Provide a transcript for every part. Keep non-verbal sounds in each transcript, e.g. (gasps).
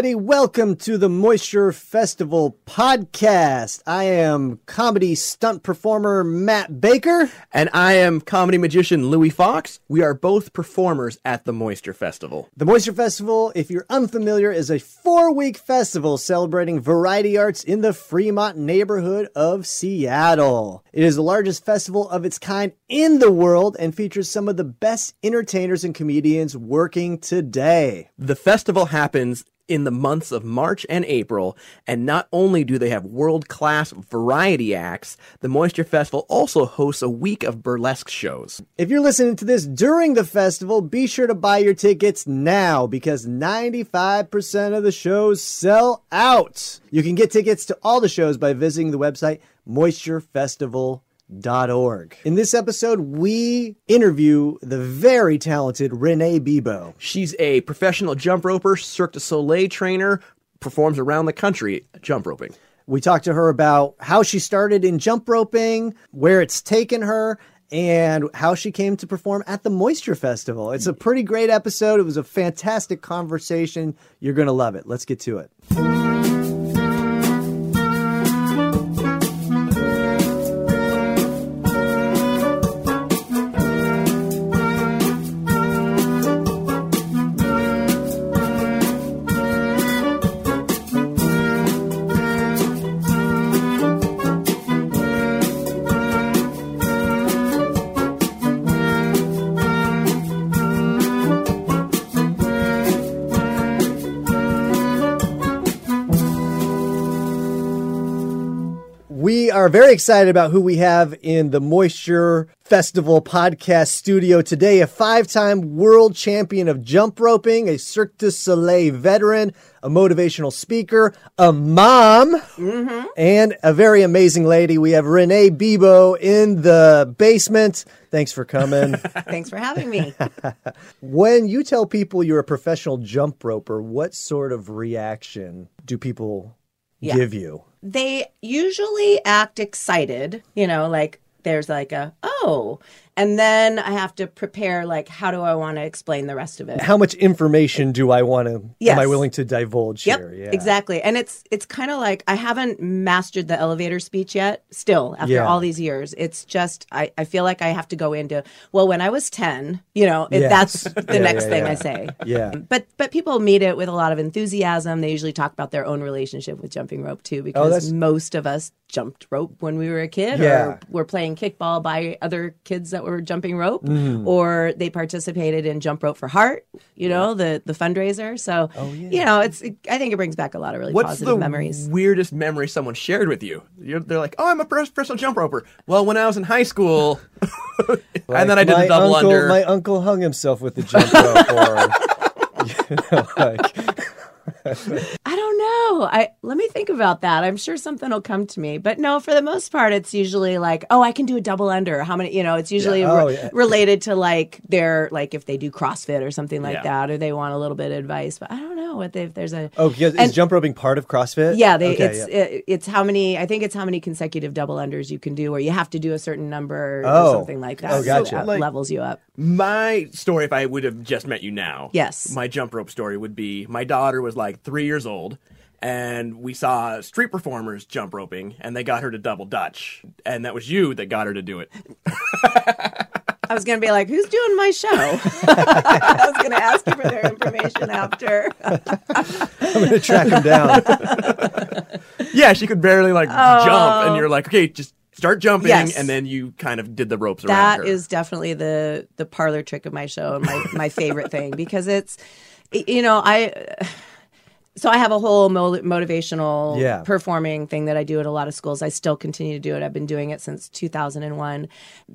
Everybody. Welcome to the Moisture Festival podcast. I am comedy stunt performer Matt Baker. And I am comedy magician Louie Foxx. We are both performers at the Moisture Festival. The Moisture Festival, if you're unfamiliar, is a four week festival celebrating variety arts in the Fremont neighborhood of Seattle. It is the largest festival of its kind in the world and features some of the best entertainers and comedians working today. The festival happens in the months of March and April, and not only do they have world class variety acts, the Moisture Festival also hosts a week of burlesque shows. If you're listening to this during the festival, be sure to buy your tickets now because 95% of the shows sell out. You can get tickets to all the shows by visiting the website moisturefestival.org. In this episode, we interview the very talented Rene Bibaud. She's a professional jump roper, Cirque du Soleil trainer, performs around the country jump roping. We talked to her about how she started in jump roping, where it's taken her, and how she came to perform at the Moisture Festival. It's a pretty great episode. It was a fantastic conversation. You're going to love it. Let's get to it. Are very excited about who we have in the Moisture Festival podcast studio today. A five time world champion of jump roping, a Cirque du Soleil veteran, a motivational speaker, a mom, mm-hmm. and a very amazing lady. We have Rene Bibaud in the basement. Thanks for coming. (laughs) Thanks for having me. (laughs) when you tell people you're a professional jump roper, what sort of reaction do people Yeah. give you? They usually act excited, you know, like there's like a, oh, and then I have to prepare, like, how do I want to explain the rest of it? How much information do I want to? Yes. Am I willing to divulge Yep, here? Yeah. exactly. And it's it's kind of like I haven't mastered the elevator speech yet. Still, after Yeah. all these years, it's just I, I feel like I have to go into well, when I was ten, you know, it, that's (laughs) the Yeah, next thing. I say. Yeah. But but people meet it with a lot of enthusiasm. They usually talk about their own relationship with jumping rope too, Oh, because that's- most of us jumped rope when we were a kid, Yeah. or were playing kickball by other kids that were jumping rope, Mm-hmm. or they participated in Jump Rope for Heart, you know, the the fundraiser. So Oh, you know, it's I think it brings back a lot of really What's positive the memories. weirdest memory someone shared with you? You're, they're like, "Oh, I'm a professional jump roper." Well, when I was in high school, (laughs) and then I did my a double uncle, under. My uncle hung himself with the jump rope. Or, (laughs) you know, like, (laughs) I don't know. I let me think about that. I'm sure something will come to me. But no, for the most part, it's usually like, oh, I can do a double under. How many? You know, it's usually Yeah. Oh, re- yeah. related to like their like if they do CrossFit or something like Yeah. that, or they want a little bit of advice. But I don't know what they, if there's a oh, because And- is jump roping part of CrossFit? yeah, they Okay, it's yeah. It, it's how many I think it's how many consecutive double unders you can do, or you have to do a certain number Oh. or something like that. Oh, gotcha. So it Like- levels you up. My story, if I would have just met you now, Yes. my jump rope story would be my daughter was like three years old, and we saw street performers jump roping, and they got her to double dutch, and that was you that got her to do it. I was gonna be like, "Who's doing my show?" (laughs) I was gonna ask you for their information after. I'm going to track him down. (laughs) Yeah, she could barely like jump, and you're like, okay, just start jumping, Yes. and then you kind of did the ropes around That her. is definitely the the parlor trick of my show and my my favorite thing because it's you know I so I have a whole mo- motivational Yeah. performing thing that I do at a lot of schools. I still continue to do it. I've been doing it since 2001.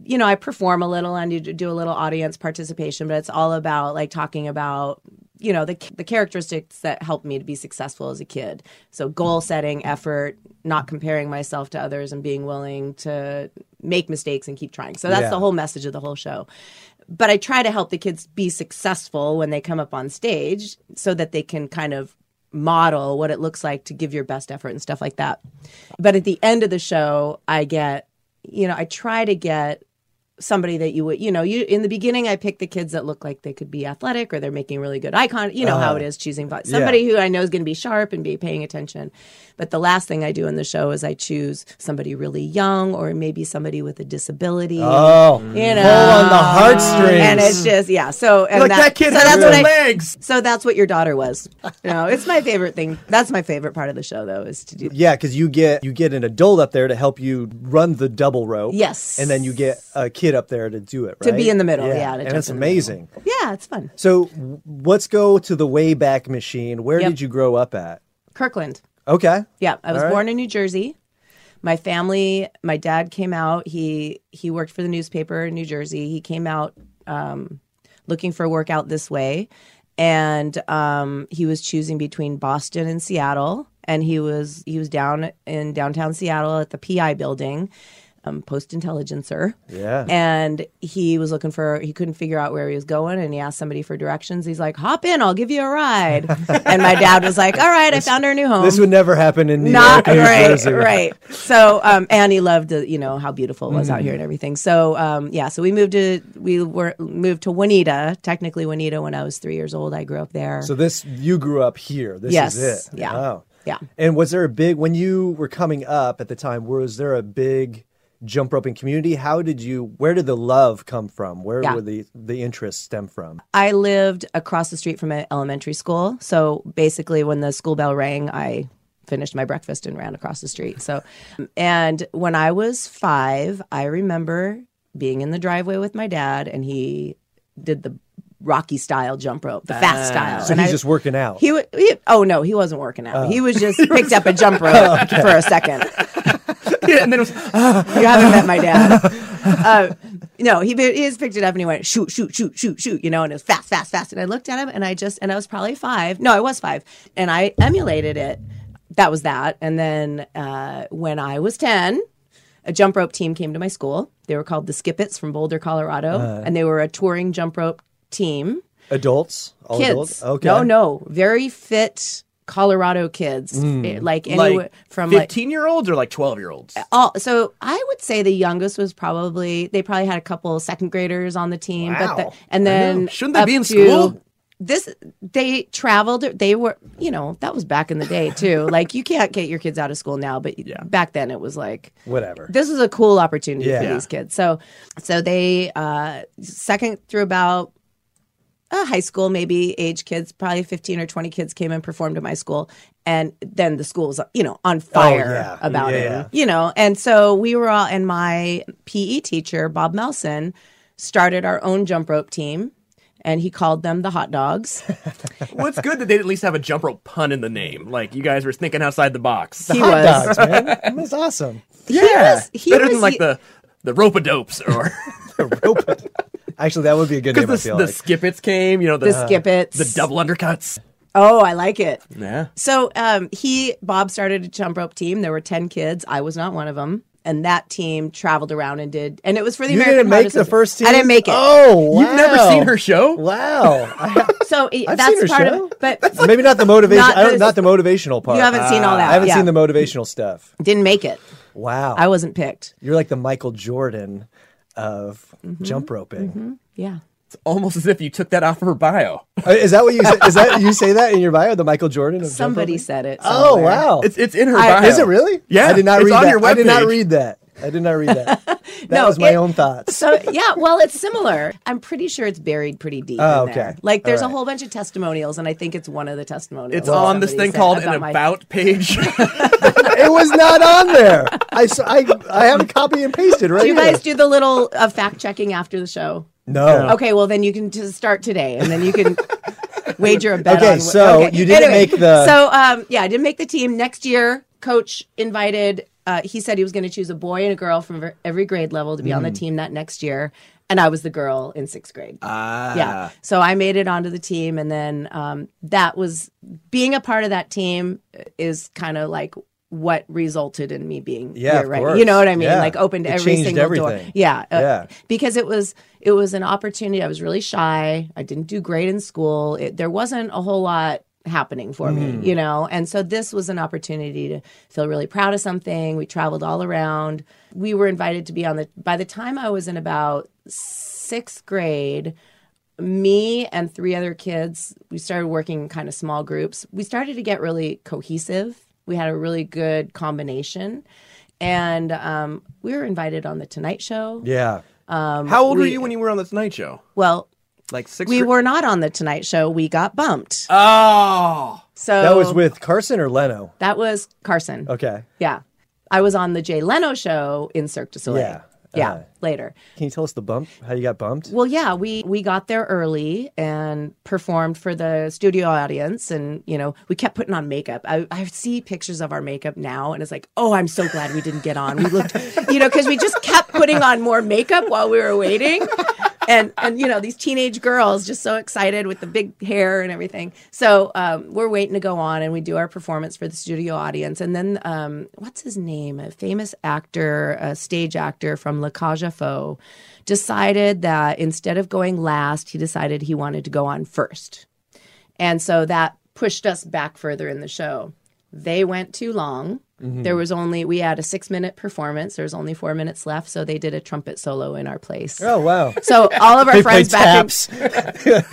You know, I perform a little and do, do a little audience participation, but it's all about like talking about you know the the characteristics that helped me to be successful as a kid. So goal setting, effort, not comparing myself to others, and being willing to make mistakes and keep trying. So that's Yeah. the whole message of the whole show. But I try to help the kids be successful when they come up on stage, so that they can kind of model what it looks like to give your best effort and stuff like that. But at the end of the show, I get, you know, I try to get somebody that you would, you know, you in the beginning, I pick the kids that look like they could be athletic or they're making really good eye contact. You know how it uh-huh. is choosing somebody who I know is going to be sharp and be paying attention. But the last thing I do in the show is I choose somebody really young or maybe somebody with a disability. Oh, you know, on the heartstrings. and it's just yeah. So and like that, kid so has that's no I, legs. so that's what your daughter was. You know, it's my favorite thing. That's my favorite part of the show, though, is to do. Yeah, because you get you get an adult up there to help you run the double rope. Yes. and then you get a kid up there to do it. To be in the middle, yeah, to and it's in the middle. amazing. Yeah, it's fun. So w- let's go to the Wayback Machine. Where Yep. did you grow up at? Kirkland. Okay. Yeah, I was right. born in New Jersey. My family, my dad came out. He he worked for the newspaper in New Jersey. He came out um, looking for work out this way, and um, he was choosing between Boston and Seattle. And he was he was down in downtown Seattle at the PI building, um, Post Intelligencer. Yeah. And he was looking for, he couldn't figure out where he was going. And he asked somebody for directions. He's like, hop in, I'll give you a ride. (laughs) and my dad was like, all right, I found our new home. This would never happen in New Not York, right, Jersey. right. So, um, and he loved, the, you know, how beautiful it was out here and everything. So, um, yeah, so we moved to, we were moved to Juanita, technically Juanita when I was three years old. I grew up there. So this you grew up here. This Yes. is it. Yeah. Wow. Yeah. And was there a big when you were coming up at the time? Was there a big jump roping community? How did you? Where did the love come from? Where Yeah. were the the interests stem from? I lived across the street from an elementary school. So basically, when the school bell rang, I finished my breakfast and ran across the street. So, and when I was five, I remember being in the driveway with my dad, and he did the Rocky style jump rope, the fast ah. style. So And he's I- just working out. He, wa- he oh no, he wasn't working out. He oh. was just (laughs) picked up a jump (laughs) rope oh, for a second. Yeah, (laughs) and then it was, You haven't met my dad. (laughs) Uh, no, he, he just picked it up and he went shoot, shoot, shoot, shoot, shoot. You know, and it was fast, fast, fast. And I looked at him and I just and I was probably five. No, I was five, and I emulated it. That was that. And then uh, when I was ten, a jump rope team came to my school. They were called the Skippets from Boulder, Colorado, Uh. and they were a touring jump rope team. adults, all Kids, adults. Okay. no, no, very fit Colorado kids. Eh, like anywhere like from like 15 year olds or like 12 year olds? all so I would say the youngest was probably they probably had a couple second graders on the team, but the, and then Shouldn't they be in to- school? This they traveled. They were you know that was back in the day too. (laughs) like you can't get your kids out of school now, but back then it was like Whatever. this was a cool opportunity for these kids. So, so they uh, second through about uh, high school, maybe age kids, probably fifteen or twenty kids came and performed at my school, and then the school was you know on fire Oh, yeah. about Yeah. it, you know, and so we were all, and my PE teacher Bob Melson started our own jump rope team. And he called them the hot dogs. (laughs) Well, it's good that they at least have a jump rope pun in the name. Like you guys were thinking outside the box. He Hot was. dogs, man. (laughs) That's awesome. yeah, was- he better was- than like the the rope dopes or (laughs) Actually, that would be a good (laughs) name. I because the, feel the like. skippets came. You know the, The skippets. the double undercuts. Oh, I like it. Yeah, So um, he Bob started a jump rope team. There were ten kids. I was not one of them. And that team traveled around and did, and it was for the You American didn't Heart make the first team. I didn't make it. Oh, wow. you've never seen her show. Wow. I, (laughs) so it- I've that's seen her part show. of it. But maybe not the motivation. Not I don't, the- not the motivational part. you haven't seen all that. I haven't yeah. seen the motivational stuff. Didn't make it. Wow. I wasn't picked. You're like the Michael Jordan of Mm-hmm. jump roping. Yeah. It's almost as if you took that off of her bio. Uh, Is that what you say? Is that you say that in your bio? The Michael Jordan of Somebody roping? said it. Oh wow! It's it's in her I- bio. Is it really? Yeah, I did not it's read on that. your I did not read that. I did not read that. (laughs) That No, was my it- own thoughts. So yeah, well, it's similar. I'm pretty sure it's buried pretty deep Oh, in there. okay. Like there's All a whole bunch of testimonials, and I think it's one of the testimonials. It's on this thing said called an my- about page. (laughs) (laughs) it was not on there. I, I I have it copy and pasted right Do you here. guys do the little uh, fact checking after the show? No. Okay, well then you can just start today, and then you can wager a bet. Okay, on, so you didn't make the- So um, yeah, I didn't make the team. Next year, coach invited uh, he said he was going to choose a boy and a girl from every grade level to be on Mm. the team that next year. And I was the girl in sixth grade. Ah. Yeah. So I made it onto the team. And then um, that was being a part of that team is kind of like what resulted in me being Yeah, here, right? course. You know what I mean? Yeah. Like opened It every single door. everything. Yeah. uh, Yeah. because it was it was an opportunity. I was really shy. I didn't do great in school. It, there wasn't a whole lot happening for Mm. me, you know? And so this was an opportunity to feel really proud of something. We traveled all around. We were invited to be on the by the time I was in about 6th grade, me and three other kids, we started working in kind of small groups. We started to get really cohesive. We had a really good combination. And um, we were invited on the Tonight Show. Yeah. Um, How old were you when you were on the Tonight Show? Well, Like six. we were not on the Tonight Show. We got bumped. Oh. So That was with Carson or Leno? that was Carson. Okay. Yeah, I was on the Jay Leno show in Cirque du Soleil. Yeah. yeah, Uh, later. Can you tell us the bump? How you got bumped? Well, yeah, we we got there early and performed for the studio audience, and you know we kept putting on makeup. I, I see pictures of our makeup now, and it's like, oh, I'm so glad we didn't get on. We looked, you know, because we just kept putting on more makeup while we were waiting, and and you know these teenage girls just so excited with the big hair and everything. So um, we're waiting to go on, and we do our performance for the studio audience, and then um, what's his name? A famous actor, a stage actor from La Cage aux Folles, decided that instead of going last, he decided he wanted to go on first, and so that pushed us back further in the show. They went too long. Mm-hmm. There was only we had a six minute performance. There was only four minutes left, so they did a trumpet solo in our place. Oh wow. So all of our friends back in,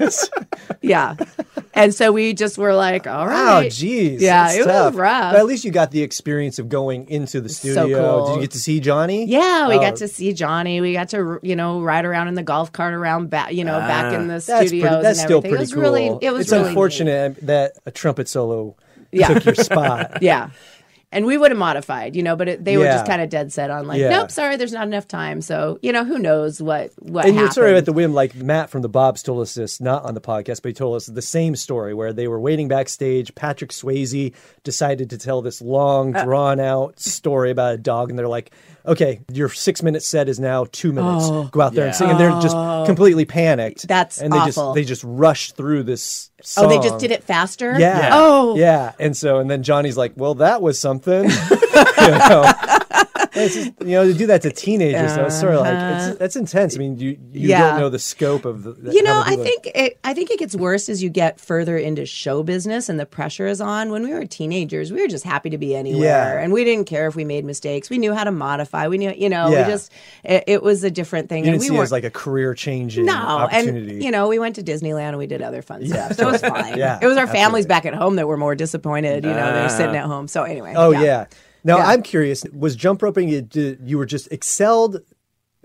(laughs) (laughs) yeah, and so we just were like, all Wow, right, jeez. Yeah, that's it was rough. But at least you got the experience of going into the studio. cool. Did you get to see Johnny? Yeah, we Oh. got to see Johnny. We got to you know ride around in the golf cart around back you know back in the That's, pretty, that's and still pretty it was cool. Really, it was it's really neat. unfortunate that a trumpet solo Yeah. took your spot. (laughs) Yeah. And we would have modified, you know, but it, they were just kind of dead set on like, Yeah. nope, sorry, there's not enough time. So, you know, who knows what what and you're sort of at the whim, like Matt from the Bobs told us this, not on the podcast, but he told us the same story where they were waiting backstage. Patrick Swayze decided to tell this long, Uh. drawn out story about a dog, and they're like, "Okay, your six minute set is now two minutes. Go out there and Yeah. sing." And they're just completely panicked. Oh. That's and they awful. just they just rush through this. Song. Oh, they just did it faster? Yeah. Yeah. Oh. Yeah. And so, and then Johnny's like, well, that was something. (laughs) you, know? It's just, you know, to do that to teenagers, so it's sort of like, it's, uh-huh. that's intense. I mean, you, you Yeah. don't know the scope of the. the- You know, I think it, I think it gets worse as you get further into show business and the pressure is on. When we were teenagers, we were just happy to be anywhere, Yeah. and we didn't care if we made mistakes. We knew how to modify. We knew, you know, Yeah. we just it, it was a different thing. You and didn't we see it as like a career changing no, opportunity. and you know, we went to Disneyland and we did other fun stuff, so it was (laughs) fine. Yeah, it was our families back at home that were more disappointed. You know, they were sitting uh. at home. So anyway, oh, yeah. Now, Yeah. I'm curious was jump roping, you, you were just excelled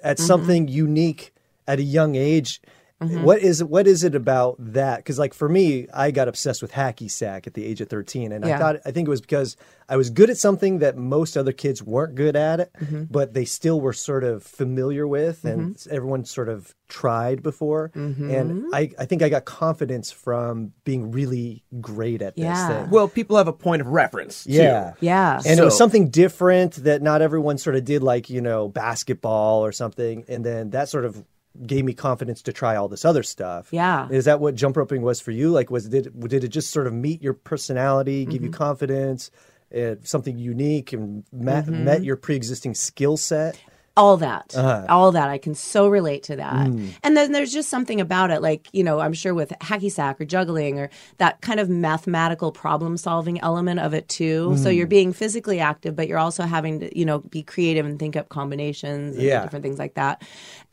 at Mm-hmm. something unique at a young age. Mm-hmm. What is what is it about that? Because like for me, I got obsessed with hacky sack at the age of thirteen, and I thought I think it was because I was good at something that most other kids weren't good at it, Mm-hmm. but they still were sort of familiar with, and Mm-hmm. everyone sort of tried before. And I, I think I got confidence from being really great at this Yeah. thing. Well, people have a point of reference. too. Yeah. Yeah. And it was something different that not everyone sort of did, like, you know, basketball or something. And then that sort of gave me confidence to try all this other stuff. Yeah. Is that what jump roping was for you? Like, was did did it just sort of meet your personality, give you Mm-hmm. confidence, uh, something unique and met, Mm-hmm. met your pre existing skill set? All that Uh-huh. all that i can so relate to that Mm. and then there's just something about it like you know i'm sure with hacky sack or juggling or that kind of mathematical problem solving element of it too so Mm. you're being physically active but you're also having to you know be creative and think up combinations and Yeah. different things like that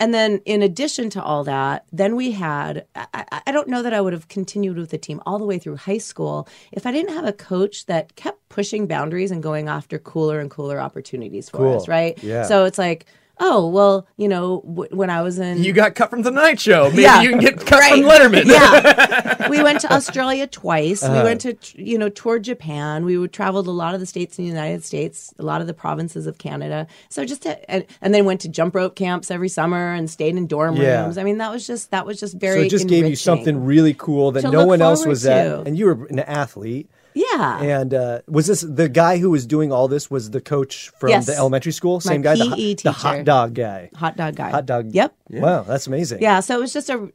and then in addition to all that then we had I, I- I don't know that i would have continued with the team all the way through high school if i didn't have a coach that kept pushing boundaries and going after cooler and cooler opportunities for Cool. us right Yeah. so it's like, oh, well, you know, w- when I was in. You got cut from the night Show. Maybe Yeah. you can get cut Right. from Letterman. yeah. (laughs) we went to Australia twice. Uh-huh. We went to, you know, toured Japan. We would traveled a lot of the states in the United States, a lot of the provinces of Canada. So just to, and, and then went to jump rope camps every summer and stayed in dorm Yeah. rooms. I mean, that was just, that was just So very it just gave you something really cool that To no one else was at. And you were an athlete. Yeah. And uh, was this the guy who was doing all this? Was the coach from Yes. the elementary school? My Same guy, the, PE hot- the teacher. hot dog guy. Hot dog guy. Hot dog. Yep. Wow, that's amazing. Yeah, so it was just a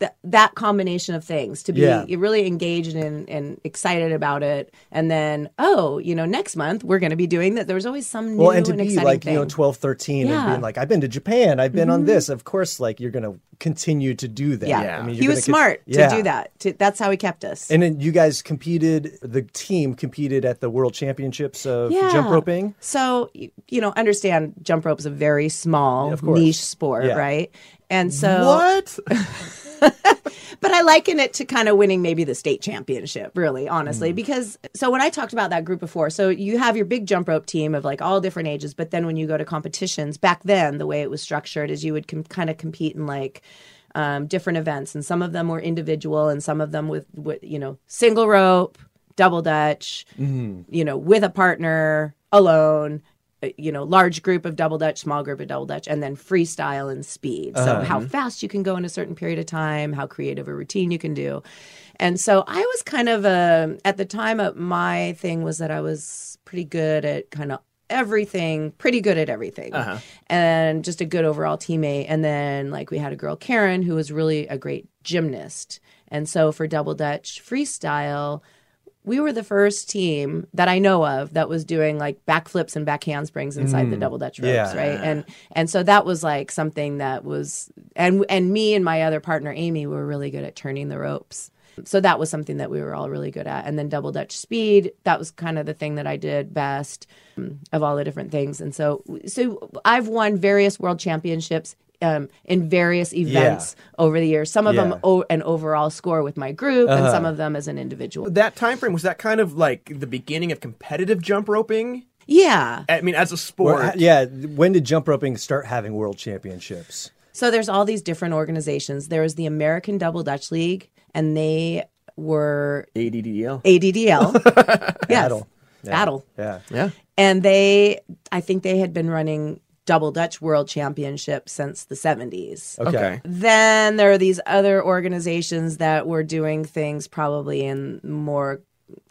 th- that combination of things to be Yeah. really engaged and, and excited about it, and then oh, you know, next month we're going to be doing that. there's always some new Well, and to be exciting like thing. you know 12, 13 and Yeah. Mm-hmm. being like, I've been to Japan, I've been on this. Of course, like you're going to continue to do that. yeah, Yeah. I mean, he you're was con- smart to do that. To, that's how he kept us. And then you guys competed. The team competed at the World Championships of jump roping. So you know, understand jump rope is a very small niche sport, right? And so What? (laughs) but I liken it to kind of winning maybe the state championship, really, honestly. Mm. Because so when I talked about that group before, so you have your big jump rope team of like all different ages, but then when you go to competitions, back then the way it was structured is you would com- kind of compete in like um, different events, and some of them were individual, and some of them with, with you know single rope, double dutch, Mm-hmm. you know, with a partner, alone. Uh, You know, large group of double dutch, small group of double dutch, and then freestyle and speed. So, how fast you can go in a certain period of time, how creative a routine you can do. And so, I was kind of a, at the time, uh, my thing was that I was pretty good at kind of everything, pretty good at everything, and just a good overall teammate. And then, like, we had a girl, Karen, who was really a great gymnast. And so, for double dutch freestyle, we were the first team that I know of that was doing like backflips and back handsprings inside the double dutch ropes, Yeah. right? And and so that was like something that was and and me and my other partner Amy were really good at turning the ropes. So that was something that we were all really good at. And then double dutch speed, that was kind of the thing that I did best um, of all the different things. And so so I've won various world championships um, in various events over the years. Some of Yeah. Uh-huh. them o- an overall score with my group, and some of them as an individual. that time frame was that kind of like the beginning of competitive jump roping? Yeah. I mean, as a Or, sport. yeah. When did jump roping start having world championships? So there's all these different organizations. There was the American Double Dutch League, and they were ADDL. ADDL. (laughs) yes. Battle. Yeah. Battle. Yeah. Yeah. And they, I think they had been running Double Dutch World Championship since the 70s. Okay. Okay. Then there are these other organizations that were doing things probably in more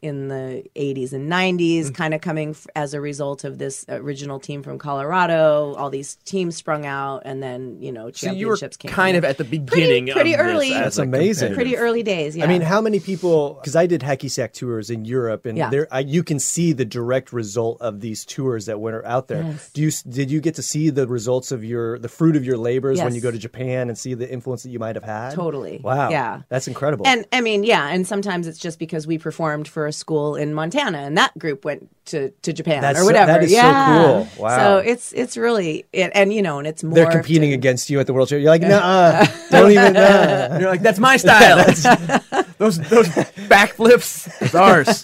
in the 80s and 90s, kind of coming f- as a result of this original team from Colorado. All these teams sprung out, and then you know So you were championships came. kind of at the beginning pretty of early. as That's amazing. pretty early days. Yeah. I mean, how many people? Because I did hacky sack tours in Europe, and Yeah. there I, you can see the direct result of these tours that went out there. Yes. Do you did you get to see the results of your the fruit of your labors when you go to Japan and see the influence that you might have had? Totally. Wow. Yeah. That's incredible. And I mean, yeah, and sometimes it's just because we performed for a school in Montana, and that group went to, to Japan That's or so- whatever. that is so yeah. cool. Wow. So it's it's really it, and you know, and it's more. They're competing against you at the World Championship. You're like, nah, (laughs) don't even. Nah. (laughs) You're like, that's my style. (laughs) those those backflips, it's ours.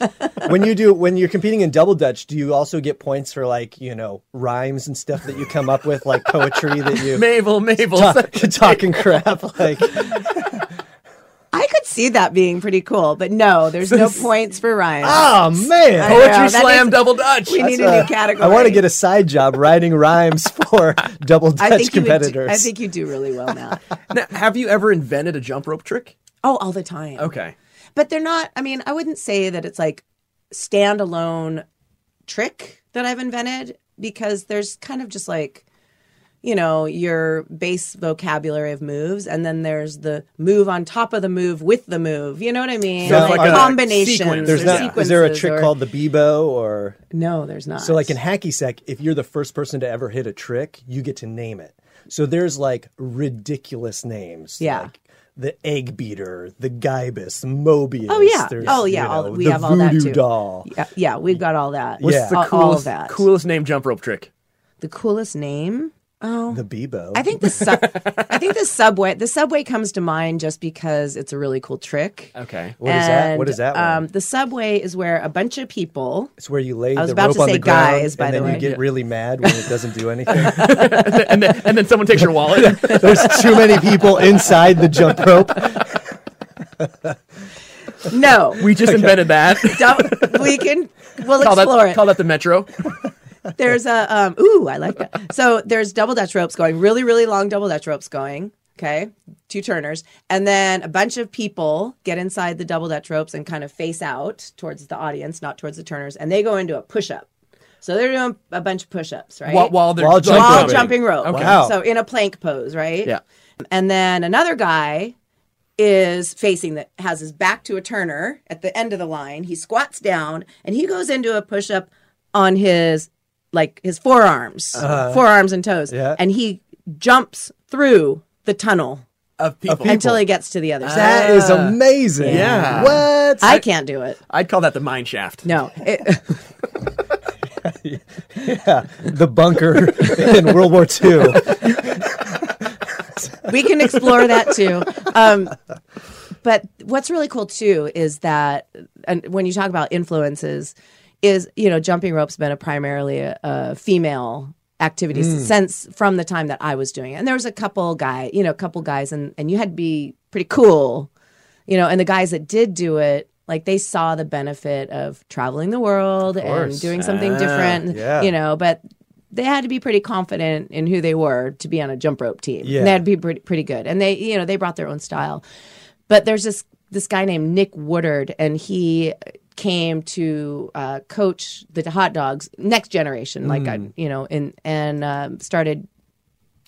when you do when you're competing in double dutch, do you also get points for like you know rhymes and stuff that you come up with, like poetry that you Mabel, Mabel. talk, talking crap? Like, I could see that being pretty cool, but no, there's no (laughs) points for Ryan. oh man, Poetry slam is- double dutch. we need Uh, a new category. I want to get a side job writing rhymes (laughs) for double dutch think you would do- competitors. I think you do really well now. (laughs) Now, have you ever invented a jump rope trick? oh, all the time. Okay. but they're not i mean i wouldn't say that it's like standalone trick that i've invented because there's kind of just like you know your base vocabulary of moves and then there's the move on top of the move with the move you know what i mean So it's like, like a combinations. There's or not. Is there a trick or- called the Bibaud or? no there's not So like in hacky sack, if you're the first person to ever hit a trick, you get to name it. So there's like ridiculous names. Yeah. Like the egg beater, the Gibus, Mobius. oh yeah oh yeah you all, know, we have all that voodoo too doll. yeah, yeah we've got all that What's What's the all, coolest, all that coolest name jump rope trick? the coolest name oh The Bibaud. I think the su- I think the subway the subway comes to mind just because it's a really cool trick. Okay. What is that? What And, is that one? Um, the subway is where a bunch of people. it's where you lay I was the about rope to on say the ground guys, by and the then way. you get really mad when it doesn't do anything. (laughs) and, then, and then someone takes your wallet. (laughs) There's too many people inside the jump rope. No, We just invented that. don't. We can. We'll call explore that it. call that the metro. (laughs) There's a um. Ooh, I like that. So there's double dutch ropes going. Really, really long double dutch ropes going. Okay, two turners, and then a bunch of people get inside the double dutch ropes and kind of face out towards the audience, not towards the turners, and they go into a push up. So they're doing a bunch of push ups, right? While, while they're While jumping. While jumping. jumping rope. Okay. Wow. So in a plank pose, right? Yeah. And then another guy is facing that has his back to a turner at the end of the line. He squats down and he goes into a push up on his like his forearms, forearms and toes. Yeah. And he jumps through the tunnel of people. people. until he gets to the other side. That is amazing. Yeah. What? I can't do it. I'd call that the mine shaft. No. It, (laughs) the bunker (laughs) in World War II. we can explore that too. Um, but what's really cool too is that, and when you talk about influences, is you know jumping rope's been a primarily a, a female activity mm. since from the time that I was doing it. And there was a couple guy, you know, a couple guys, and and you had to be pretty cool, you know. And the guys that did do it. Like they saw the benefit of traveling the world and doing something different, yeah. you know. But they had to be pretty confident in who they were to be on a jump rope team. Yeah. They had to be pretty, pretty good. And they, you know, they brought their own style. But there's this this guy named Nick Woodard, and he came to uh, coach the hot dogs next generation, like I, you know, and and um, started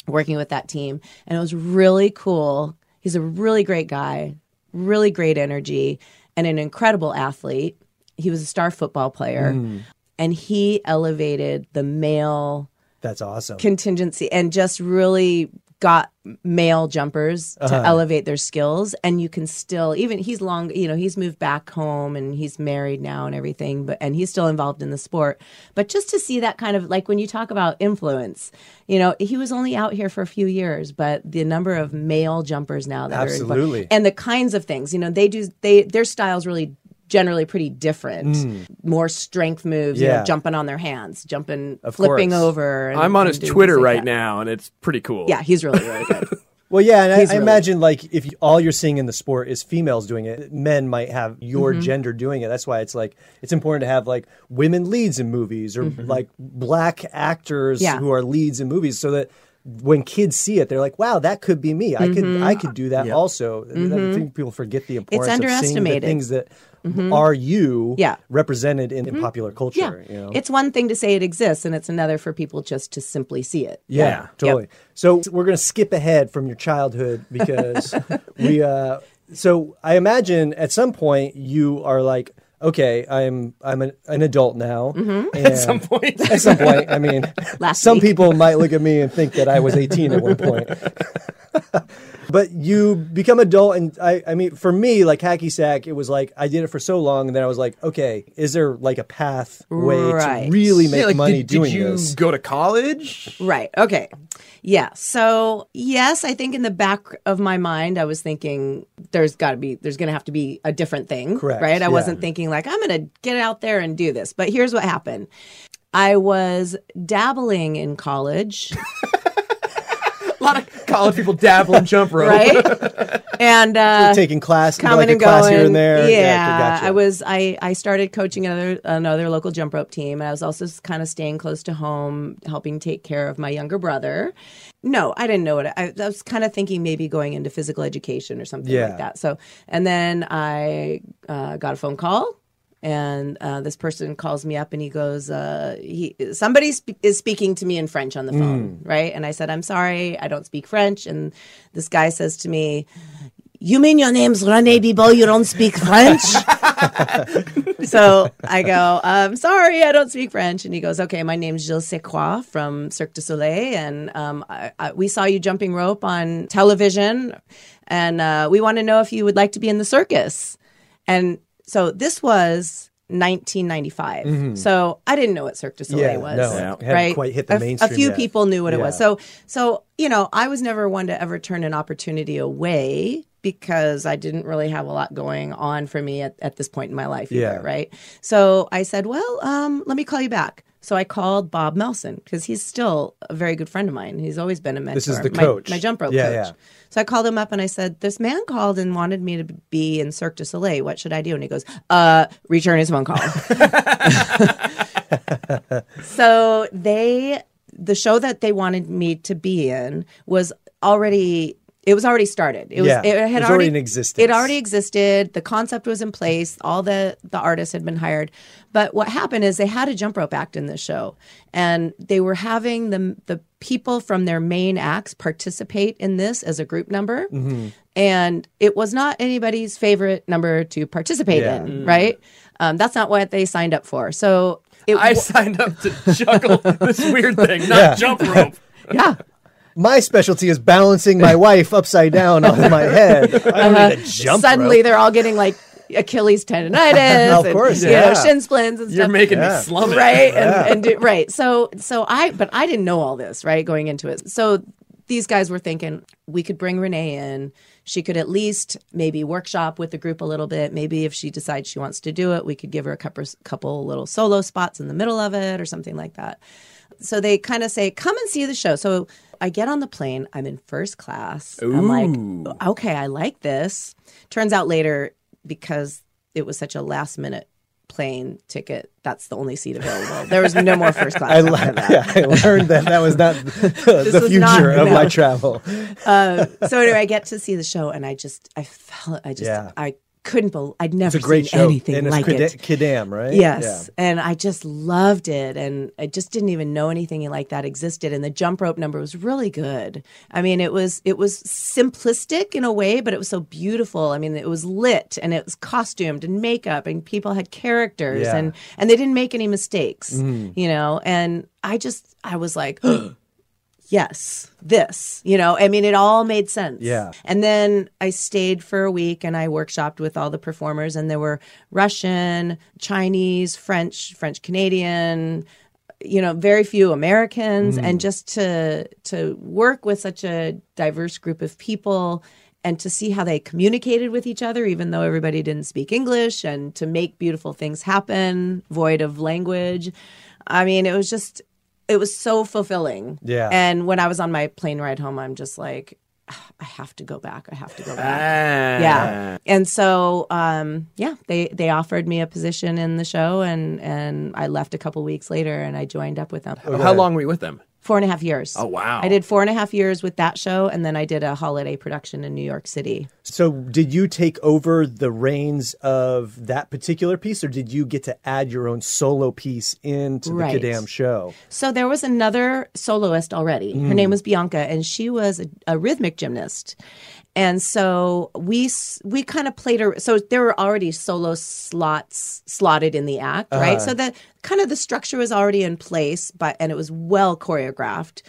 working with that team, and it was really cool. He's a really great guy, really great energy, and an incredible athlete. He was a star football player, and he elevated the male That's awesome. contingency and just really got male jumpers to uh-huh. elevate their skills. And you can still even he's long you know he's moved back home and he's married now and everything but and he's still involved in the sport. But just to see that kind of like when you talk about influence you know he was only out here for a few years but the number of male jumpers now that Absolutely. are and the kinds of things you know they do they their styles really generally pretty different more strength moves you Mm. Know jumping on their hands jumping Of flipping course. over and- I'm on his Twitter like right that. now, and it's pretty cool. Yeah, he's really, really good. (laughs) Well, yeah, and I, He's I imagine like if you, all you're seeing in the sport is females doing it, men might have your Mm-hmm. gender doing it. That's why it's like it's important to have like women leads in movies or like black actors Mm-hmm. Yeah. who are leads in movies, so that when kids see it, they're like, "Wow, that could be me. I could, I could do that also." I think people forget the importance of seeing the Mm-hmm. underestimated. things that are you Yeah. represented in, in popular yeah, culture. You know? it's one thing to say it exists, and it's another for people just to simply see it. Yeah, Yeah. totally. So we're going to skip ahead from your childhood because (laughs) we. Uh, so I imagine at some point you are like, okay, I'm I'm an, an adult now. Mm-hmm. (laughs) And At some point. At some point, I mean, (laughs) Last some week. people might look at me and think that I was 18 at one point. (laughs) but you become adult, and I, I mean, for me, like hacky sack, it was like I did it for so long, and then I was like, okay, is there like a path way Right. to really make Yeah, like, money did, doing did you this? go to college? Right. Okay. Yeah. So yes, I think in the back of my mind, I was thinking there's got to be there's going to have to be a different thing. Correct, Right. I yeah. wasn't thinking like I'm going to get out there and do this. But here's what happened. I was dabbling in college, (laughs) A lot of college people dabble in jump rope. right? (laughs) and uh, Taking class, coming like a and class going here and there. Yeah, gotcha. I was. I I started coaching another another local jump rope team, and I was also kind of staying close to home, helping take care of my younger brother. No, I didn't know it. I, I was kind of thinking maybe going into physical education or something Yeah. like that. So, and then I uh, got a phone call. And uh, this person calls me up and he goes, uh, he somebody sp- is speaking to me in French on the phone, right? And I said, I'm sorry, I don't speak French. And this guy says to me, you mean your name's Rene Bibaud? You don't speak French? (laughs) so I go, I'm sorry, I don't speak French. And he goes, Okay, my name's Gilles Sequois from Cirque du Soleil. And um, I, I, we saw you jumping rope on television. And uh, we want to know if you would like to be in the circus. And so this was 1995. So I didn't know what Cirque du Soleil Yeah, was. no, Yeah. hadn't Right, quite hit the a, mainstream A few yet. people knew what it was. So, so you know, I was never one to ever turn an opportunity away because I didn't really have a lot going on for me at, at this point in my life either, Yeah. right? So I said, well, um, let me call you back. So I called Bob Melson because he's still a very good friend of mine. He's always been a mentor. This is the my- coach. my, jump rope Yeah, coach. yeah. So I called him up and I said, "This man called and wanted me to be in Cirque du Soleil. What should I do?" And he goes, "Uh, return his phone call." (laughs) so they, the show that they wanted me to be in was already It was already started. It was. Yeah, it it was already in existence. It already existed. The concept was in place. All the the artists had been hired. But what happened is they had a jump rope act in this show, and they were having the the people from their main acts participate in this as a group number, Mm-hmm. and it was not anybody's favorite number to participate Yeah. in. Right? Um, that's not what they signed up for. So. It, I signed up to juggle (laughs) this weird thing, not jump rope. (laughs) yeah. My specialty is balancing my (laughs) wife upside down on my head. (laughs) I don't uh-huh. need to jump Suddenly rope. they're all getting like Achilles tendonitis, (laughs) Of and, course, you yeah. know, shin splints and stuff. You're making Yeah. me slum it. right and, and do, right so so i but i didn't know all this right going into it so these guys were thinking we could bring Rene in she could at least maybe workshop with the group a little bit maybe if she decides she wants to do it we could give her a couple, couple little solo spots in the middle of it or something like that so they kind of say come and see the show so i get on the plane i'm in first class i'm like okay i like this turns out later because it was such a last minute plane ticket that's the only seat available there was no more first class (laughs) I, le- that. yeah, I learned that that was not (laughs) the, the was future not- of no. my travel. (laughs) Uh, so anyway i get to see the show and i just i felt i just Yeah. i couldn't believe i'd never It's a great seen show. anything and it's like Kid- it Quidam, right? Yes. And I just loved it. And I just didn't even know anything like that existed. And the jump rope number was really good. I mean, it was it was simplistic in a way, but it was so beautiful. I mean, it was lit and it was costumed and makeup and people had characters Yeah. and and they didn't make any mistakes. Mm-hmm. You know, and I just I was like (gasps) (gasps) yes, this, you know, I mean, it all made sense. Yeah. And then I stayed for a week and I workshopped with all the performers, and there were Russian, Chinese, French, French Canadian, you know, very few Americans, mm. and just to to work with such a diverse group of people and to see how they communicated with each other, even though everybody didn't speak English, and to make beautiful things happen, void of language. I mean, it was just, it was so fulfilling. Yeah. And when I was on my plane ride home, I'm just like, "Ah, I have to go back. I have to go back. Ah. Yeah. And so, um, yeah, they, they offered me a position in the show and, and I left a couple weeks later and I joined up with them. How long were you with them? Four and a half years. Oh, wow. I did four and a half years with that show, and then I did a holiday production in New York City. So, did you take over the reins of that particular piece, or did you get to add your own solo piece into the Right. Quidam show? So there was another soloist already. Her name mm. was Bianca, and she was a, a rhythmic gymnast. And so we we kind of played her. So there were already solo slots slotted in the act, right? Uh-huh. So that kind of the structure was already in place, but and it was well choreographed.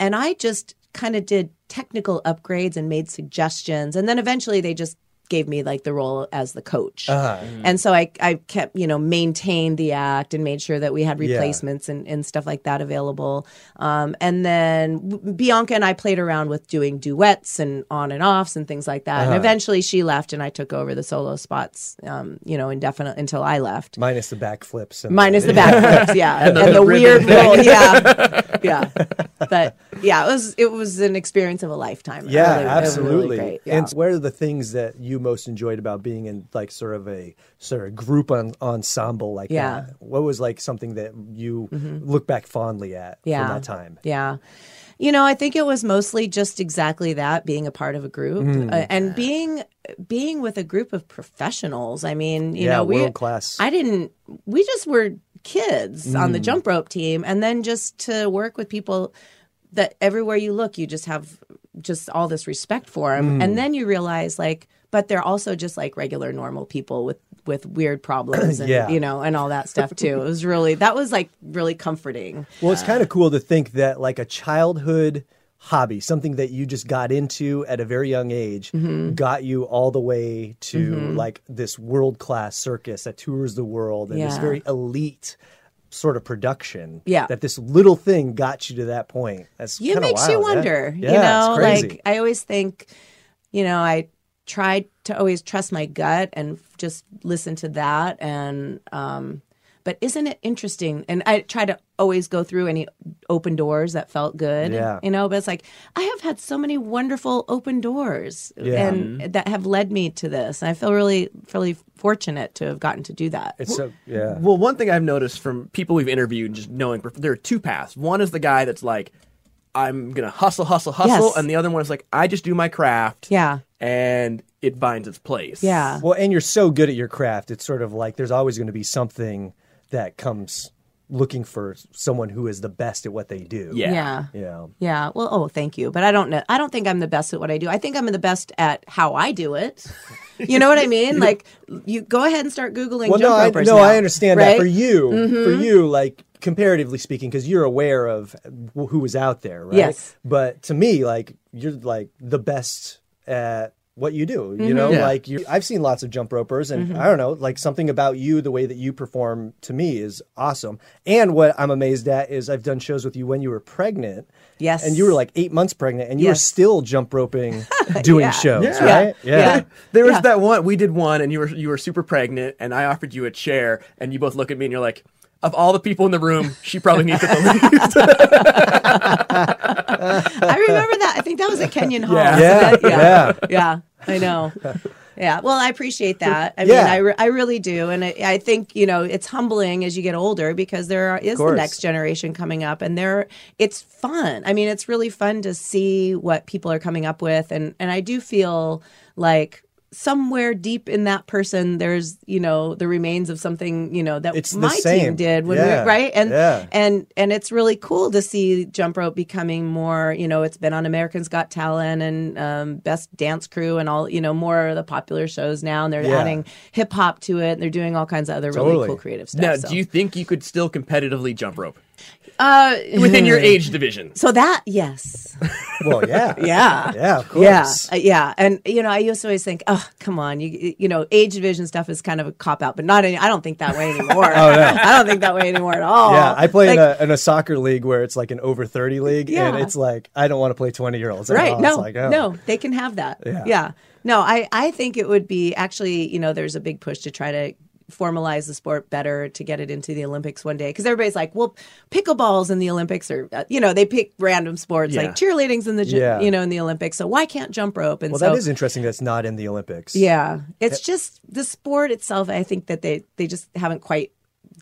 And I just kind of did technical upgrades and made suggestions, and then eventually they just gave me like the role as the coach. And so I, I kept, you know, maintained the act and made sure that we had Yeah. replacements and, and stuff like that available. Um, and then Bianca and I played around with doing duets and on and offs and things like that. And eventually she left and I took over the solo spots, um, you know, indefinite until I left. Minus the backflips. And Minus the backflips, yeah, (laughs) and, the, weird role, yeah, (laughs) yeah. But yeah, it was it was an experience of a lifetime. Yeah, Really- really absolutely. great, yeah. And what are the things that you most enjoyed about being in like sort of a sort of group on, ensemble like Yeah. Mm-hmm. that? What was like something that you look back fondly at yeah. from that time? Yeah. You know, I think it was mostly just exactly that, being a part of a group Mm. uh, and being being with a group of professionals. I mean, you Yeah, know, we world class. I didn't we just were kids on Mm. the jump rope team and then just to work with people that everywhere you look you just have just all this respect for them Mm. and then you realize like but they're also just like regular normal people with with weird problems (clears throat) and Yeah. you know and all that stuff too. It was really that was like really comforting. Well, it's kind of cool to think that like a childhood hobby, something that you just got into at a very young age, Mm-hmm. got you all the way to like this world class circus that tours the world and this very elite sort of production. Yeah. That this little thing got you to that point. That's it kinda makes you wild, yeah. wonder Yeah, you know like i always think you know i tried to always trust my gut and just listen to that and um but isn't it interesting and i try to always go through any open doors that felt good Yeah. you know but it's like i have had so many wonderful open doors Yeah. and mm-hmm. that have led me to this and i feel really really fortunate to have gotten to do that It's so yeah. Well, one thing I've noticed from people we've interviewed, just knowing there are two paths. One is the guy that's like, I'm gonna hustle, hustle, hustle, Yes. and the other one is like I just do my craft, Yeah. and it finds its place. Yeah. Well, and you're so good at your craft. It's sort of like there's always going to be something that comes looking for someone who is the best at what they do. Yeah. Yeah. You know. Yeah. Well, oh, thank you. But I don't know. I don't think I'm the best at what I do. I think I'm the best at how I do it. (laughs) You know what I mean? Like, you go ahead and start googling Well, jump no, I, no, now, I understand right? that Mm-hmm. for you, for you, like comparatively speaking, because you're aware of wh- who was out there, right? Yes. But to me, like you're like the best at what you do. Mm-hmm. You know, Yeah. like you. I've seen lots of jump ropers, and I don't know, like something about you, the way that you perform, to me is awesome. And what I'm amazed at is I've done shows with you when you were pregnant. Yes. And you were like eight months pregnant, and you were still jump roping, (laughs) (laughs) doing Yeah. shows, Yeah. right? Yeah. (laughs) There was Yeah. that one we did one, and you were you were super pregnant, and I offered you a chair, and you both look at me, and you're like, "Of all the people in the room, she probably needs it the least." I remember that. I think that was at Kenyon Hall. Yeah. Yeah, wasn't yeah. yeah, I know. (laughs) Yeah, well, I appreciate that. I mean, I, re- I really do, and I, I think you know it's humbling as you get older because there are, is the next generation coming up, and there it's fun. I mean, it's really fun to see what people are coming up with, and and I do feel like somewhere deep in that person there's you know the remains of something you know that It's my team did when Yeah. we right and Yeah. and and it's really cool to see jump rope becoming more you know it's been on americans got talent and um, best dance crew and all you know more of the popular shows now and they're Yeah. adding hip hop to it and they're doing all kinds of other Totally. really cool creative stuff now, so. do you think you could still competitively jump rope uh, within your age division? so that yes (laughs) Well, yeah, yeah yeah, of course. Yeah, uh, yeah, and you know, I used to always think, oh, come on, you you know, age division stuff is kind of a cop out, but not any. I don't think that way anymore. (laughs) oh no, I don't think that way anymore at all. Yeah, I play in, a, in a soccer league where it's like an over 30 league, and it's like, I don't want to play 20 year olds. right. No, It's like, oh. no, they can have that. Yeah. Yeah. No, I I think it would be actually, you know, there's a big push to try to formalize the sport better to get it into the Olympics one day because everybody's like, well, pickleball's in the Olympics or uh, you know they pick random sports Yeah. like cheerleading's in the gy- Yeah. you know in the Olympics, so why can't jump rope? And Well, so that is interesting that's not in the Olympics. Yeah, it's just the sport itself. I think that they they just haven't quite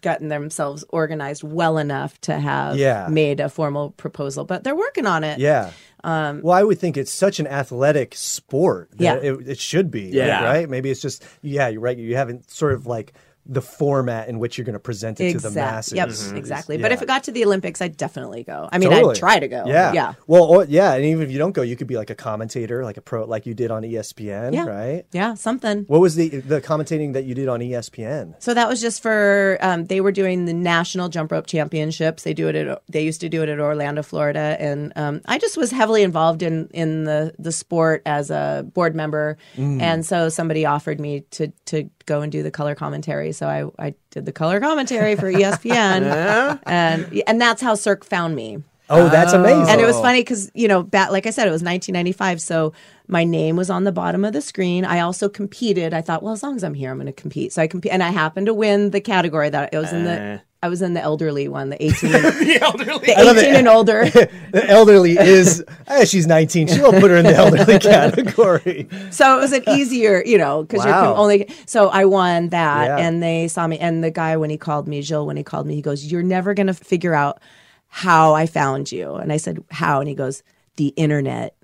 gotten themselves organized well enough to have Yeah. made a formal proposal, but they're working on it. Yeah. well, I would think it's such an athletic sport that Um, Yeah. it, it should be. Yeah. Right? Maybe it's just, yeah, you're right. You haven't sort of like the format in which you're going to present it to the masses. Yep, is- exactly. But if it got to the Olympics, I'd definitely go. I mean, Totally. I'd try to go. Yeah. yeah. Well, or, yeah. And even if you don't go, you could be like a commentator, like a pro, like you did on ESPN, Yeah. right? Yeah, something. What was the the commentating that you did on ESPN? So that was just for um, they were doing the national jump rope championships. They do it at they used to do it at Orlando, Florida, and um, I just was heavily involved in in the the sport as a board member, and so somebody offered me to to go and do the color commentary. So I I did the color commentary for ESPN, (laughs) and and that's how Cirque found me. Oh, that's amazing. And it was funny because, you know, back, like I said, it was 1995. So my name was on the bottom of the screen. I also competed. I thought, well, as long as I'm here, I'm going to compete. So I compete, and I happened to win the category that it was in Uh. the. I was in the elderly one, the 18, and, (laughs) the elderly. the 18 and older. (laughs) the elderly is eh, she's 19 she won't put her in the elderly (laughs) category So it was an easier, you know, because Wow. you're only. So I won that, Yeah. and they saw me. And the guy, when he called me, Jill, when he called me, he goes, "You're never going to figure out how I found you." And I said, "How?" And he goes, "The internet."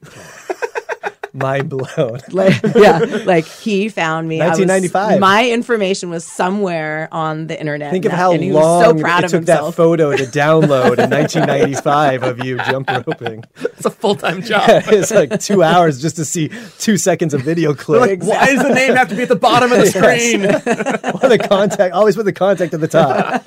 Mind blown. (laughs) Like yeah like he found me. I was- 1995. my information was somewhere on the internet. Think of how and he long was so proud it of took that photo to (laughs) download in 1995 of you jump roping. It's a full time (laughs) job. it's like two hours just to see two seconds of video clip Like, why does the name have to be at the bottom of the screen? Or the contact always put the contact at the top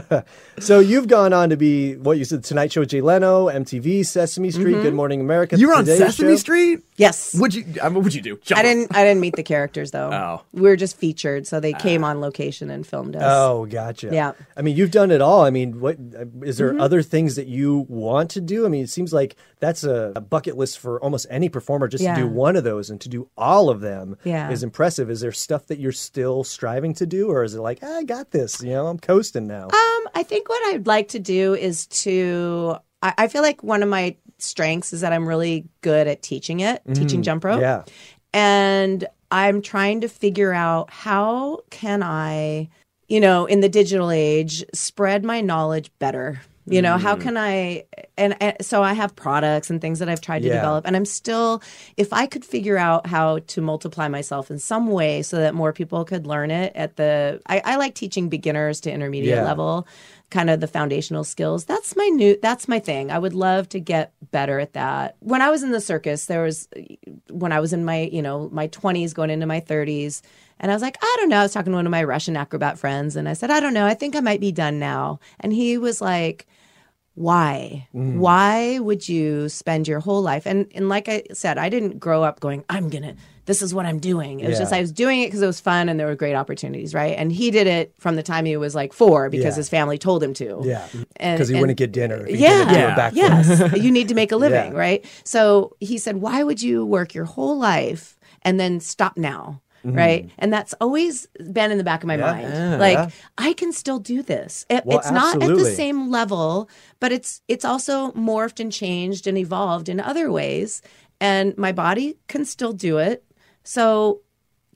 (laughs) so you've gone on to be what you said tonight show with jay leno mtv sesame street good morning america You were on Today Sesame Show. Street. yes What'd you? I mean, what'd you do? Jump I rope. didn't I didn't meet the characters though (laughs) Oh. we were just featured so they came on location and filmed us Oh, gotcha. Yeah. I mean, you've done it all. I mean, what is there Mm-hmm. other things that you want to do? I mean, it seems like that's a, a bucket list for almost any performer. Just Yeah. to do one of those and to do all of them Yeah. is impressive. Is there stuff that you're still striving to do, or is it like "Ah, I got this? You know, I'm coasting now. Um, I think what I'd like to do is to. I, I feel like one of my strengths is that I'm really good at teaching it, teaching jump rope. yeah. and I'm trying to figure out how can I, you know, in the digital age, spread my knowledge better. You know, how mm. can I? And, and so I have products and things that I've tried to Yeah. develop, and I'm still. If I could figure out how to multiply myself in some way so that more people could learn it at the, I, I like teaching beginners to intermediate Yeah. level, kind of the foundational skills. That's my new. That's my thing. I would love to get better at that. When I was in the circus, there was when I was in my you know my 20s going into my 30s. And I was like, I don't know. I was talking to one of my Russian acrobat friends, and I said, I don't know. I think I might be done now. And he was like, why Mm. why would you spend your whole life and and like i said i didn't grow up going i'm gonna this is what i'm doing it was Yeah. just i was doing it because it was fun and there were great opportunities right and he did it from the time he was like four because Yeah. his family told him to Yeah, because he and- wouldn't get dinner. Yeah, Yeah. yes. you need to make a (laughs) living, Yeah. right? So he said, "Why would you work your whole life and then stop now?" Right, and that's always been in the back of my mind. Mm-hmm. Yeah. like Yeah. I can still do this. It- Well, it's not at the same level, but it's it's also morphed and changed and evolved in other ways, and my body can still do it. So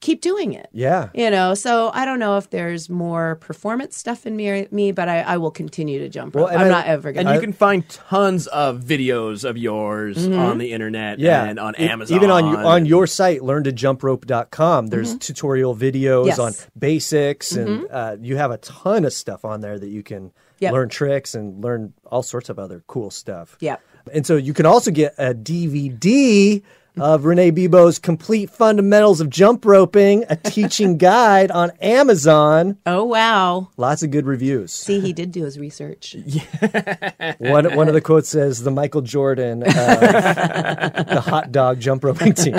keep doing it Yeah. you know so i don't know if there's more performance stuff in me, me but I, I will continue to jump Well, rope. and i'm I- not ever And gonna you can find tons of videos of yours mm-hmm. on the internet Yeah. and on E- Amazon. Even on your, on your site, learntojumprope.com, there's mm-hmm. tutorial videos Yes. on basics, and mm-hmm. uh, you have a ton of stuff on there that you can Yep. learn tricks and learn all sorts of other cool stuff. Yep. And so you can also get a DVD of Rene Bibaud's Complete Fundamentals of Jump Roping, a teaching (laughs) guide on Amazon. oh wow Lots of good reviews. see he did do his research (laughs) Yeah. One, one of the quotes says, the Michael Jordan of (laughs) the hot dog jump roping team.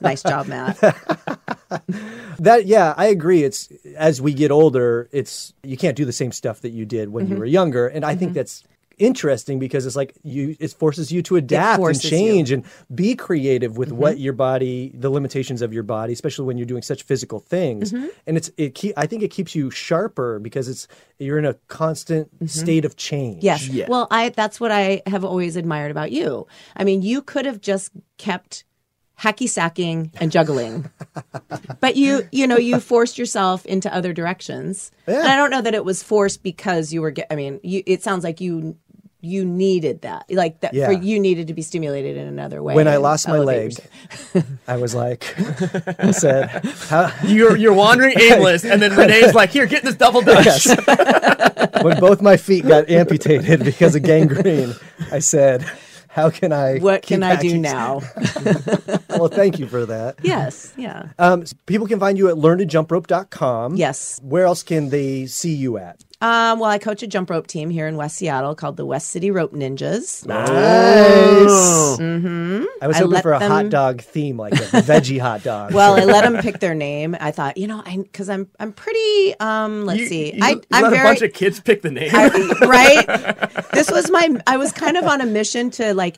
nice job matt That yeah, I agree. It's as we get older, it's you can't do the same stuff that you did when you Mm-hmm. were younger, and I think that's interesting because it's like you it forces you to adapt and forces you. Mm-hmm. change and be creative with what your body the limitations of your body especially when you're doing such physical things Mm-hmm. and it's it keep, i think it keeps you sharper because it's you're in a constant state of change Mm-hmm. yes Yeah. well i that's what i have always admired about you i mean you could have just kept hacky sacking and juggling (laughs) but you you know you forced yourself into other directions and i don't know that it was forced because you were get, i mean you, it sounds like you you needed that like that Yeah. for you needed to be stimulated in another way when i lost my elevate leg i was like (laughs) i said how, You're you're wandering (laughs) aimless, and then Rene's like, "Here, get this double dutch." (laughs) when both my feet got amputated because of gangrene i said how can i what can I do now? well thank you for that yes, yeah. Um, s- people can find you at learntojumprope.com. Yes. Where else can they see you at? Um, well, I coach a jump rope team here in West Seattle called the West City Rope Ninjas. Nice. Mm-hmm. I was hoping let for a hot dog theme, like a veggie hot dog. (laughs) Well, I let them (laughs) pick their name. I thought, you know, I because I'm I'm pretty. Um, let's You- see, you I let I'm a very bunch of kids pick the name. I- right. (laughs) This was my. I was kind of on a mission to like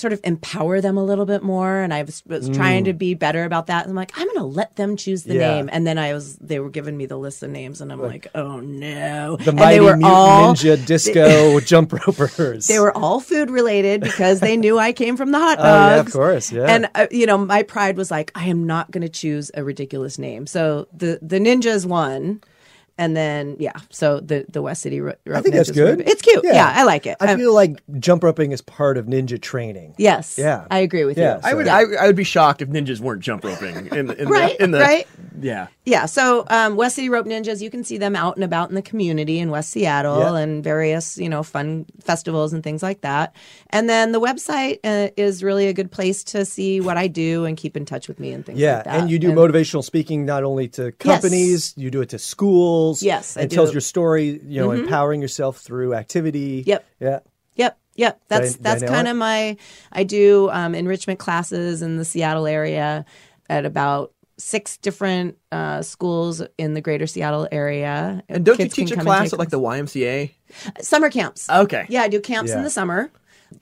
sort of empower them a little bit more, and I was, was trying to be better about that. And I'm like, I'm going to let them choose the Mm. Yeah. name, and then I was. They were giving me the list of names, and I'm like, oh no. the and Mighty they were Mutant all Ninja (laughs) Disco (laughs) Jump Ropers. They were all food related because they knew I came from the hot Oh, yeah, of course, yeah. And uh, you know, my pride was like, I am not going to choose a ridiculous name. So the the ninjas won, and then yeah, so the the West City. Ro- I think that's good. were- It's cute. Yeah, I like it. I Um, feel like jump roping is part of ninja training. yes. Yeah. I agree with Yeah, you. I would So- I, I would be shocked if ninjas weren't jump roping in, in Right, the in the right. yeah. Yeah, so um, West City Rope Ninjas, you can see them out and about in the community in West Seattle Yeah. and various, you know, fun festivals and things like that. And then the website uh, is really a good place to see what I do and keep in touch with me and things Yeah, like that. and you do motivational speaking not only to companies, you do it to schools. Yes, I it tells do. Mm-hmm. your story. You know, empowering yourself through activity. Yep. Yeah. Yep, yep. That's Did I- that's did I kind of my. I do um, enrichment classes in the Seattle area at about six different uh, schools in the greater Seattle area. And don't Kids you teach a class at like the YMCA? summer camps? Okay. Yeah, I do camps Yeah. in the summer.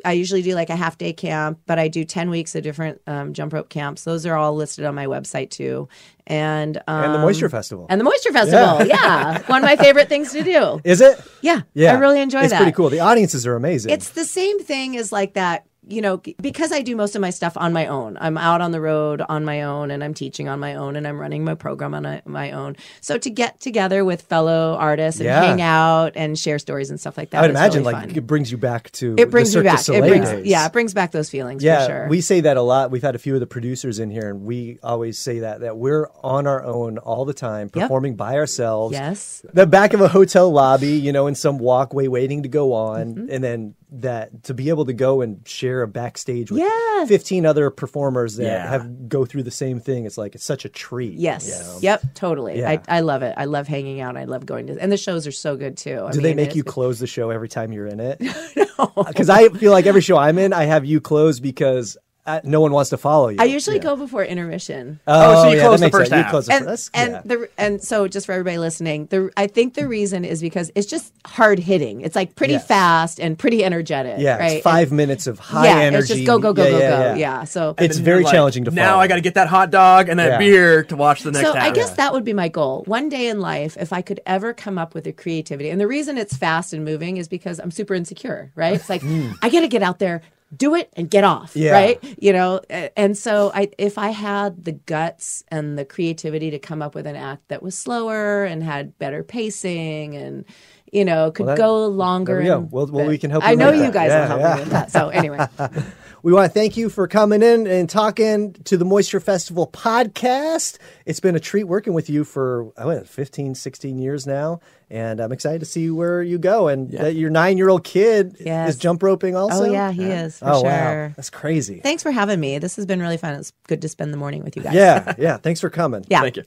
I usually do like a half day camp, but I do 10 weeks of different um, jump rope camps. Those are all listed on my website too. And um, And the Moisture Festival. And the Moisture Festival. Yeah. (laughs) One of my favorite things to do. is it? Yeah. Yeah. I really enjoy it's that. It's pretty cool. The audiences are amazing. It's the same thing as like that you know, because I do most of my stuff on my own. I'm out on the road on my own and I'm teaching on my own and I'm running my program on my own. So to get together with fellow artists and Yeah. hang out and share stories and stuff like that. I would imagine really like fun. it brings you back to it brings the me back. It brings, days. yeah, it brings back those feelings Yeah, for sure. we say that a lot. We've had a few of the producers in here, and we always say that that we're on our own all the time, Yep. performing by ourselves. yes. The back of a hotel lobby, you know, in some walkway, waiting to go on, Mm-hmm. and then that to be able to go and share a backstage with Yeah. fifteen other performers that Yeah. have go through the same thing. It's like it's such a treat. Yes. you know? Yep. Totally. Yeah. I, I love it. I love hanging out. I love going to, and the shows are so good too. I Do they make you close the show every time you're in it? (laughs) Because (laughs) I feel like every show I'm in, I have you close because uh, no one wants to follow you. I usually Yeah. go before intermission. Oh, so you yeah, close the first half. the and first- and yeah. the and so just for everybody listening, the I think the reason is because it's just hard hitting. It's like pretty Yes. fast and pretty energetic. Yeah, right? it's five minutes of high yeah, energy. it's just go go go Yeah, go yeah, go. yeah. Yeah. So It's And then very like, challenging to Follow. Now. I got to get that hot dog and that Yeah. beer to watch the next so half. I guess that would be my goal. One day in life, if I could ever come up with a creativity, and the reason it's fast and moving is because I'm super insecure, right? It's like I got to get out there, do it, and get off. Yeah. right? You know, and so I, if I had the guts and the creativity to come up with an act that was slower and had better pacing and you know could Well, that- go longer. there we go. and- Well- well, we can help I know you guys Yeah, will help yeah. me with that. So anyway, (laughs) We want to thank you for coming in and talking to the Moisture Festival podcast. It's been a treat working with you for oh, what, 15, 16 years now. And I'm excited to see where you go. And that your nine year old kid Yes. is jump roping oh, also. oh yeah, he is for Oh, sure. wow. That's crazy. Thanks for having me. This has been really fun. It's good to spend the morning with you guys. Yeah, yeah. Thanks for coming. Yeah. Thank you.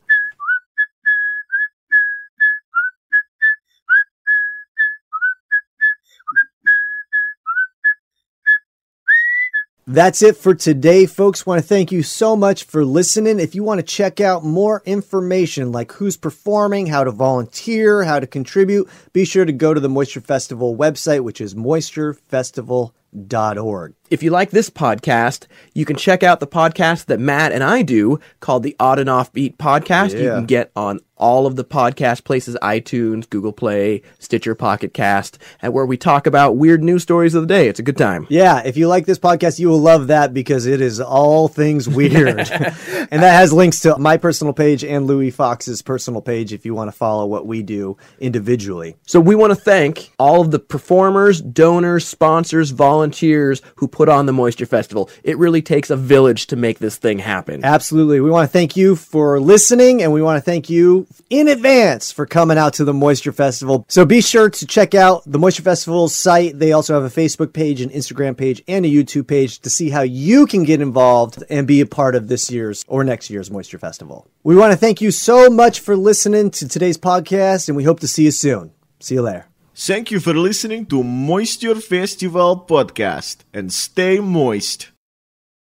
That's it for today, folks. Want to thank you so much for listening. If you want to check out more information like who's performing, how to volunteer, how to contribute, be sure to go to the Moisture Festival website, which is moisturefestival.org. If you like this podcast, you can check out the podcast that Matt and I do called the Odd and Offbeat Podcast. You can get on all of the podcast places iTunes, Google Play, Stitcher, Pocket Cast, and where we talk about weird news stories of the day. It's a good time. Yeah, if you like this podcast, you will love that because it is all things weird. (laughs) (laughs) and that has links to my personal page and Louie Foxx's personal page if you want to follow what we do individually. So we want to thank all of the performers, donors, sponsors, volunteers who put on the Moisture Festival. It really takes a village to make this thing happen. Absolutely. We want to thank you for listening and we want to thank you in advance for coming out to the Moisture Festival. So be sure to check out the Moisture Festival's site. They also have a Facebook page, an Instagram page, and a YouTube page to see how you can get involved and be a part of this year's or next year's Moisture Festival. We want to thank you so much for listening to today's podcast and we hope to see you soon. See you later. Thank you for listening to Moisture Festival podcast and stay moist.